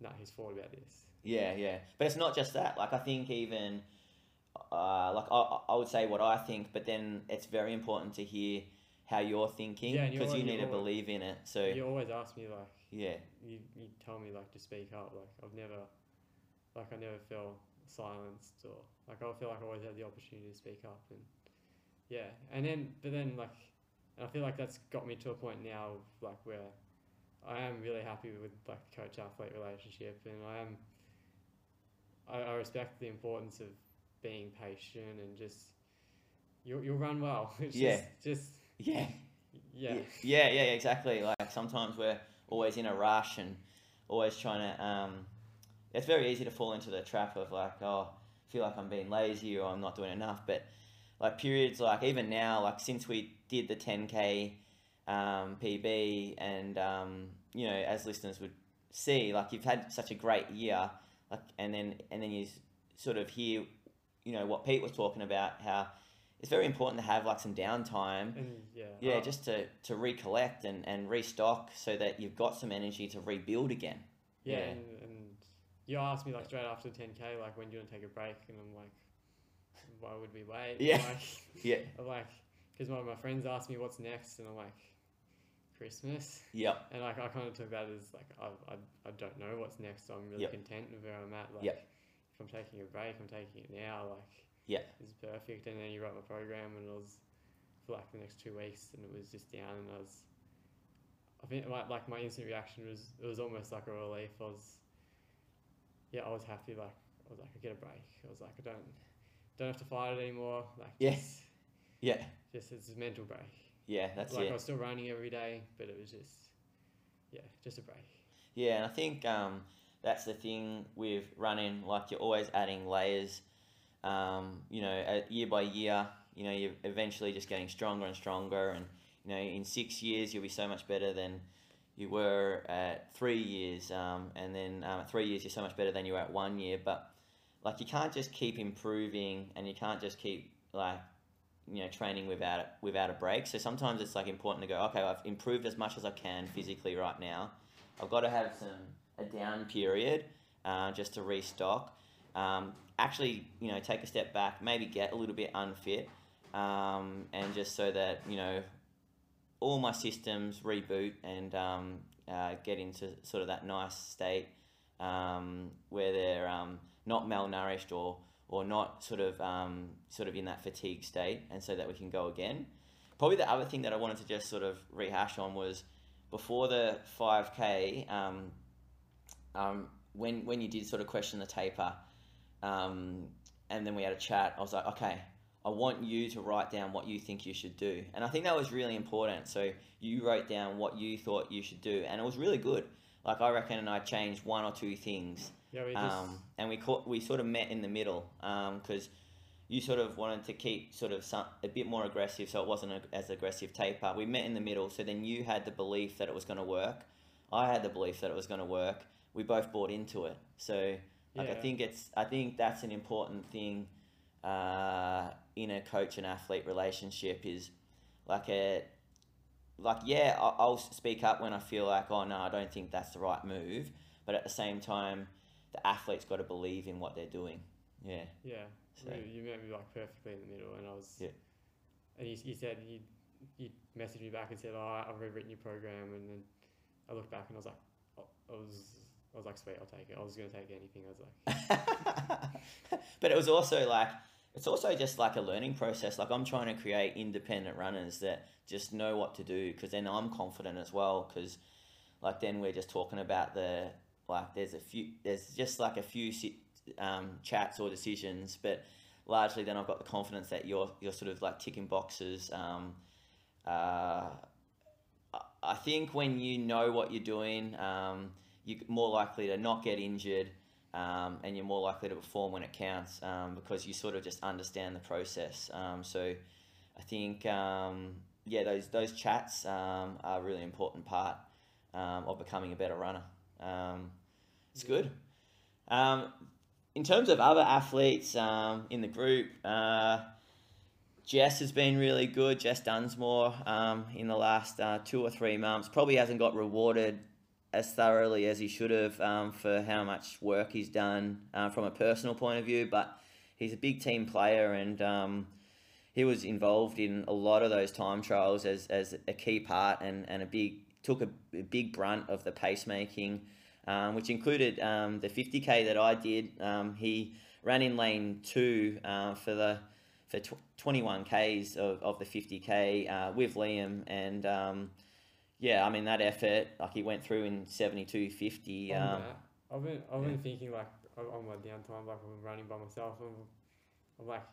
nah, he's thought about this. Yeah, yeah. But it's not just that. Like I think even uh, like I, I would say what I think, but then it's very important to hear how you're thinking Yeah, you because you need to always- believe in it. So You always ask me like yeah, you, you tell me like to speak up. Like I've never like I never feel silenced or like I feel like I always have the opportunity to speak up and yeah. And then but then like and I feel like that's got me to a point now of like where I am really happy with like the coach athlete relationship and I am I, I respect the importance of being patient and just you'll you'll run well. It's Yeah. just, just yeah. yeah. Yeah, yeah, exactly. Like sometimes we're always in a rush and always trying to. Um, it's very easy to fall into the trap of like, oh, I feel like I'm being lazy or I'm not doing enough. But like periods, like even now, like since we did the 10k um, PB, and um, you know, as listeners would see, like you've had such a great year, like, and then and then you sort of hear, you know, what Pete was talking about, how it's very important to have like some downtime And yeah. yeah, uh, just to, to recollect and, and restock so that you've got some energy to rebuild again. Yeah, Yeah. And, and you asked me like straight after the 10k, like when do you want to take a break? And I'm like, why would we wait? Yeah. Like, Yeah. I'm like, because my, my friends asked me what's next, and I'm like, Christmas. Yeah. And like I kind of took that as like I, I, I don't know what's next. So I'm really Yep. content with where I'm at. Like Yep. I'm taking a break, I'm taking it now. Like Yeah. it's perfect. And then you wrote my program, and it was for like the next two weeks, and it was just down, and I was. I think like, like my instant reaction was it was almost like a relief. I was, yeah, I was happy. Like I was like I get a break. I was like I don't don't have to fight it anymore. Like Yeah. just, Yeah. just it's a mental break. Yeah, that's like I was still running every day, but it was just yeah, just a break. Yeah, and I think um, that's the thing with running. Like you're always adding layers. Um, you know, year by year, you know, you're eventually just getting stronger and stronger. And you know, in six years, you'll be so much better than you were at three years. Um, and then um, at three years, you're so much better than you were at one year. But like, you can't just keep improving, and you can't just keep like you know training without it without a break. So sometimes it's like important to go. Okay, I've improved as much as I can physically right now. I've got to have some a down period uh, just to restock. Um, actually, you know, take a step back, maybe get a little bit unfit, um, and just so that you know all my systems reboot and um, uh, get into sort of that nice state um, where they're um, not malnourished or or not sort of um, sort of in that fatigue state, and so that we can go again. Probably the other thing that I wanted to just sort of rehash on was before the five k. Um, um, when when you did sort of question the taper, um, and then we had a chat, I was like, okay, I want you to write down what you think you should do, and I think that was really important. So you wrote down what you thought you should do, and it was really good. Like I reckon and I changed one or two things, Yeah, we just um, and we caught, we sort of met in the middle because you sort of wanted to keep sort of some, a bit more aggressive, so it wasn't a, as aggressive taper. We met in the middle, so then you had the belief that it was going to work. I had the belief that it was going to work. We both bought into it. So like I think it's I think that's an important thing uh, in a coach and athlete relationship is like a like yeah I'll speak up when I feel like oh no I don't think that's the right move, but at the same time the athlete's got to believe in what they're doing. Yeah. yeah, So- you, you met me like perfectly in the middle, and I was Yeah. And you, you said you you messaged me back and said, "Oh, I've rewritten your program," and then I looked back and I was like, oh, I was I was like, "Sweet, I'll take it." I was gonna take anything. I was like, but it was also like it's also just like a learning process like i'm trying to create independent runners that just know what to do because then i'm confident as well because like then we're just talking about the like there's a few there's just like a few um, chats or decisions but largely then i've got the confidence that you're you're sort of like ticking boxes um, uh, I- I think when you know what you're doing, um, you're more likely to not get injured, um, and you're more likely to perform when it counts um, because you sort of just understand the process. Um, so, I think um, yeah, those those chats um, are a really important part um, of becoming a better runner. Um, it's good. Um, in terms of other athletes um, in the group, uh, Jess has been really good. Jess Dunsmore um, in the last uh, two or three months probably hasn't got rewarded as thoroughly as he should have um, for how much work he's done uh, from a personal point of view. But he's a big team player and um, he was involved in a lot of those time trials as, as a key part and, and a big took a, a big brunt of the pacemaking, um, which included um, the 50k that I did. Um, he ran in lane two uh, for the for tw- 21 k's of, of the 50k uh, with Liam and um, yeah, I mean that effort like he went through in 72.50. On Um, that, I've been I've yeah. been thinking like on my downtime, like I'm running by myself. I'm, I'm like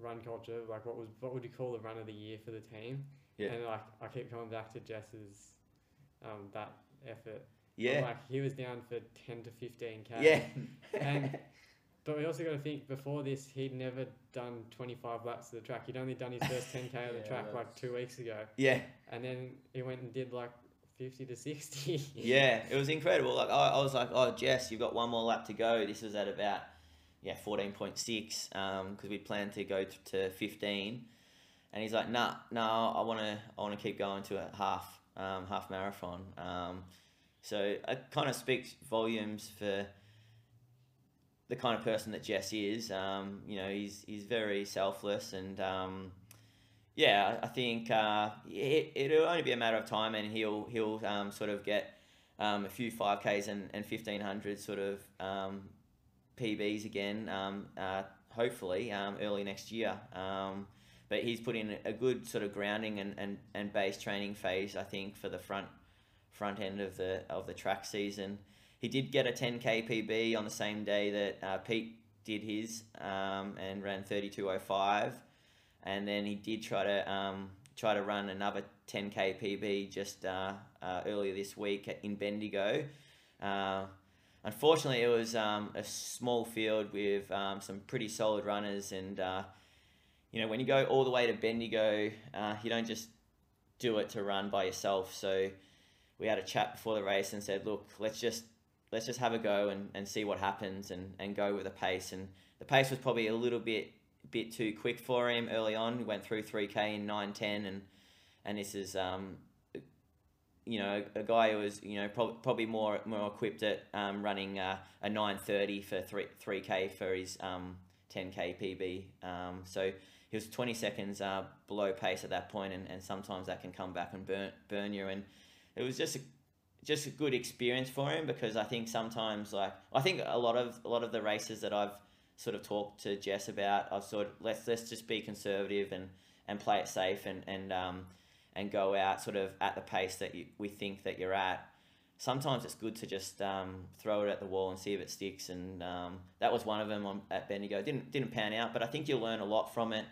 run culture. Like what was what would you call the run of the year for the team? Yeah. And like I keep coming back to Jess's um, that effort. I'm yeah, like he was down for ten to fifteen k. yeah, And but we also got to think before this he'd never done twenty five laps of the track. He'd only done his first ten k of the Yeah, track like two weeks ago, yeah. and then he went and did like fifty to sixty. Yeah, it was incredible. Like I, I was like, oh Jess, you've got one more lap to go. This was at about yeah fourteen point six because we planned to go t- to fifteen, and he's like, nah, nah, I want to I want to keep going to a half um, half marathon. Um, so it kind of speaks volumes for the kind of person that Jess is. Um, you know, he's he's very selfless and. Um, yeah, I think uh, it, it'll only be a matter of time, and he'll he'll um, sort of get um, a few five Ks and, and fifteen hundred sort of um, PBs again. Uh, hopefully, early next year. But he's put in a good sort of grounding and, and, and base training phase, I think, for the front front end of the of the track season. He did get a ten K PB on the same day that uh, Pete did his um, and ran thirty two oh five and then he did try to um, try to run another 10k PB just uh, uh, earlier this week in Bendigo. Uh, unfortunately, it was um, a small field with um, some pretty solid runners, and uh, you know when you go all the way to Bendigo, uh, you don't just do it to run by yourself. So we had a chat before the race and said, look, let's just let's just have a go and, and see what happens and, and go with the pace. And the pace was probably a little bit bit too quick for him early on. He went through 3K in 9.10 and and this is um, you know a guy who was you know prob- probably more more equipped at um, running uh, a 9.30 for 3 3K for his um, 10K PB. Um, so he was 20 seconds uh, below pace at that point and, and sometimes that can come back and burn burn you and it was just a just a good experience for him because I think sometimes like I think a lot of a lot of the races that I've sort of talked to Jess about I've sort of let's let's just be conservative and and play it safe and and um and go out sort of at the pace that you, we think that you're at. Sometimes it's good to just um, throw it at the wall and see if it sticks, and um, that was one of them on, at Bendigo. Didn't didn't pan out, but I think you'll learn a lot from it.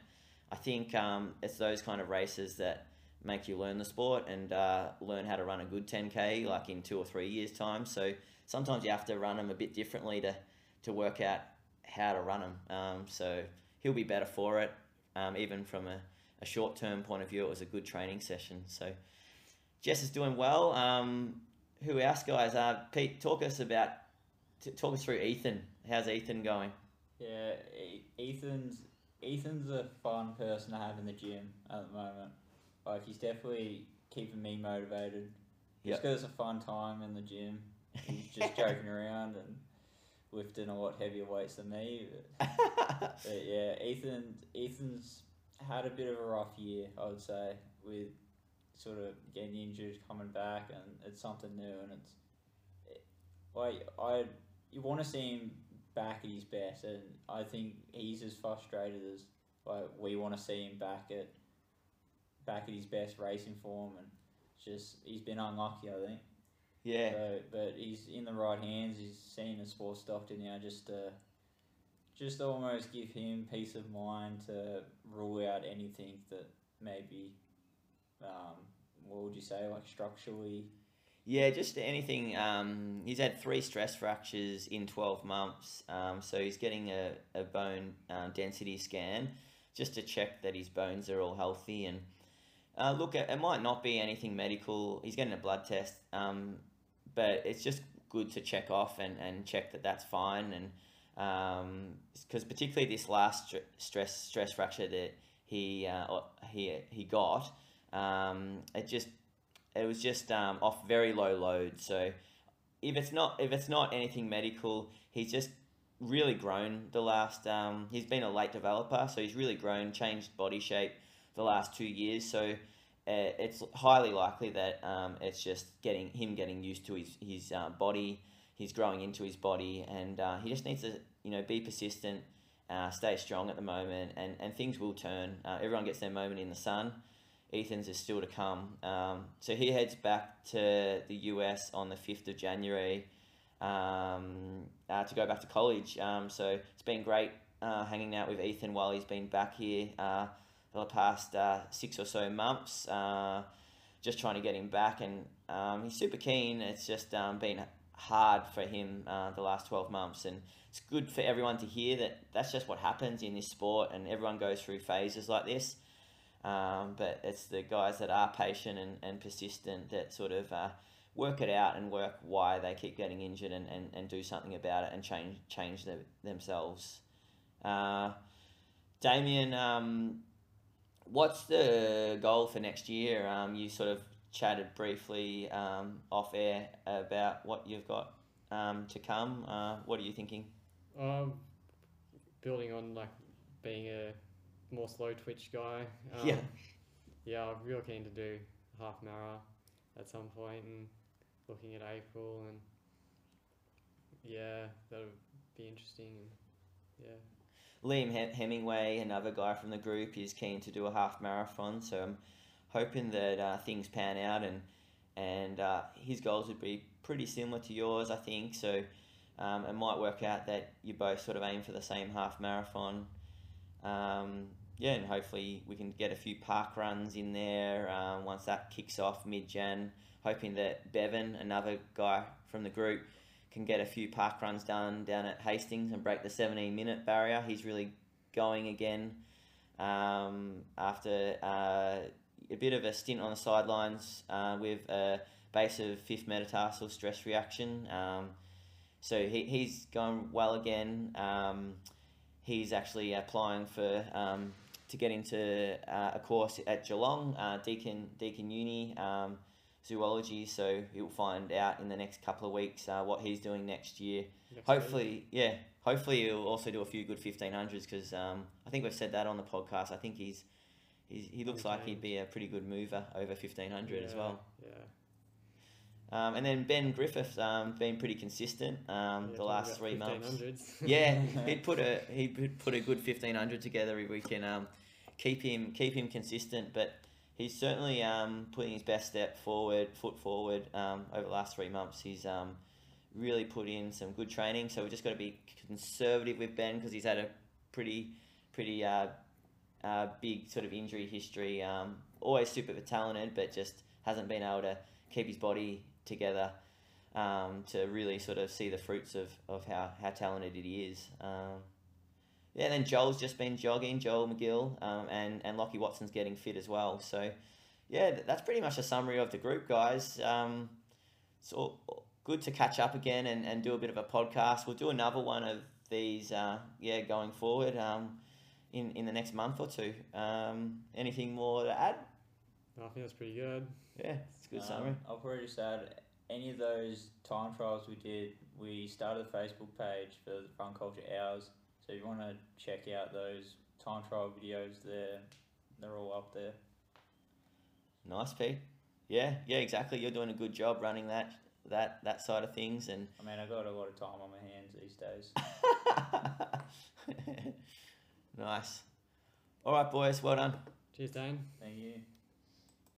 I think um, it's those kind of races that make you learn the sport and uh, learn how to run a good 10k like in two or three years time. So sometimes you have to run them a bit differently to, to work out how to run them um, so he'll be better for it um, even from a, a short term point of view it was a good training session. So jess is doing well. Um, who else guys? Uh, pete talk us about t- talk us through ethan. How's ethan going? Yeah, Ethan's Ethan's a fun person to have in the gym at the moment. Like he's definitely keeping me motivated. Yep. Just 'cause it's a fun time in the gym. He's just joking around and lifting a lot heavier weights than me. But, but yeah, Ethan Ethan's had a bit of a rough year, I would say, with sort of getting injured, coming back, and it's something new, and it's it, like I you want to see him back at his best, and I think he's as frustrated as like we want to see him back at back at his best racing form, and just he's been unlucky, I think. yeah So, but he's in the right hands. He's seen the sports doctor now, just to just almost give him peace of mind to rule out anything that maybe, um, what would you say, like structurally. Yeah, just anything. Um, he's had three stress fractures in 12 months, um, so he's getting a, a bone um, density scan just to check that his bones are all healthy. And uh, look, it, it might not be anything medical. He's getting a blood test, um, but it's just good to check off and, and check that that's fine. And because particularly this last stress stress fracture that he uh, he he got, um, it just it was just um, off very low load. So if it's not if it's not anything medical, he's just really grown the last. Um, he's been a late developer, so he's really grown, changed body shape the last two years. So uh, it's highly likely that um, it's just getting him getting used to his his uh, body. He's growing into his body, and uh, he just needs to you know be persistent, uh, stay strong at the moment, and, and things will turn. Uh, everyone gets their moment in the sun. Ethan's is still to come. Um, so he heads back to the US on the fifth of January um, uh, to go back to college. Um, so it's been great hanging out with Ethan while he's been back here for the past uh, six or so months. Uh, just trying to get him back, and um, he's super keen. It's just um, been hard for him uh, the last 12 months, and it's good for everyone to hear that that's just what happens in this sport, and everyone goes through phases like this. Um, but it's the guys that are patient and, and persistent that sort of uh, work it out and work why they keep getting injured and, and, and do something about it and change change the, themselves. Uh, Damien, um, what's the goal for next year? Um, you sort of chatted briefly um, off air about what you've got um, to come. Uh, what are you thinking? Um, building on like being a more slow twitch guy. Um, Yeah. Yeah, I'm real keen to do half mara at some point and looking at April and yeah, that'll be interesting and yeah. Liam Hem- Hemingway, another guy from the group, is keen to do a half marathon. So I'm hoping that uh, things pan out and and uh, his goals would be pretty similar to yours, I think. So um, it might work out that you both sort of aim for the same half marathon. Um, yeah, and hopefully we can get a few park runs in there um, once that kicks off mid Jan. Hoping that Bevan, another guy from the group, can get a few park runs done down at Hastings and break the 17 minute barrier. He's really going again um, after uh, a bit of a stint on the sidelines uh, with a base of fifth metatarsal stress reaction. Um, so he, he's going well again. Um, he's actually applying for um, to get into uh, a course at Geelong, uh, Deakin Deakin Uni um, zoology. So he'll find out in the next couple of weeks uh, what he's doing next year. Next week. Hopefully, yeah. Hopefully, he'll also do a few good fifteen hundreds because um, I think we've said that on the podcast. I think he's, he's he looks like he'd be a pretty good mover over fifteen hundred as well. Yeah. Um, and then Ben Griffith um, been pretty consistent um, yeah the last three months. Yeah, he'd put a he'd put a good fifteen hundred together if we can um, keep him keep him consistent. But he's certainly um, putting his best step forward, foot forward um, over the last three months. He's um, really put in some good training. So we've just got to be conservative with Ben because he's had a pretty pretty uh, uh, big sort of injury history. Um, always super talented, but just hasn't been able to keep his body together um, to really sort of see the fruits of, of how, how talented he is. Yeah, then Joel's just been jogging, Joel McGill, um, and, and Lockie Watson's getting fit as well. So, yeah, that's pretty much a summary of the group, guys. Um, so good to catch up again and, and do a bit of a podcast. We'll do another one of these, uh, yeah, going forward um, in, in the next month or two. Um, anything more to add? I think that's pretty good. Yeah, it's a good Um, summary. I'll probably just add any of those time trials we did. We started a Facebook page for the Run Culture Hours. So if you want to check out those time trial videos, there, they're all up there. Nice, Pete. Yeah, yeah, exactly. You're doing a good job running that that that side of things, and I mean, I got a lot of time on my hands these days. nice. All right, boys. Well done. Cheers, Dane. Thank you.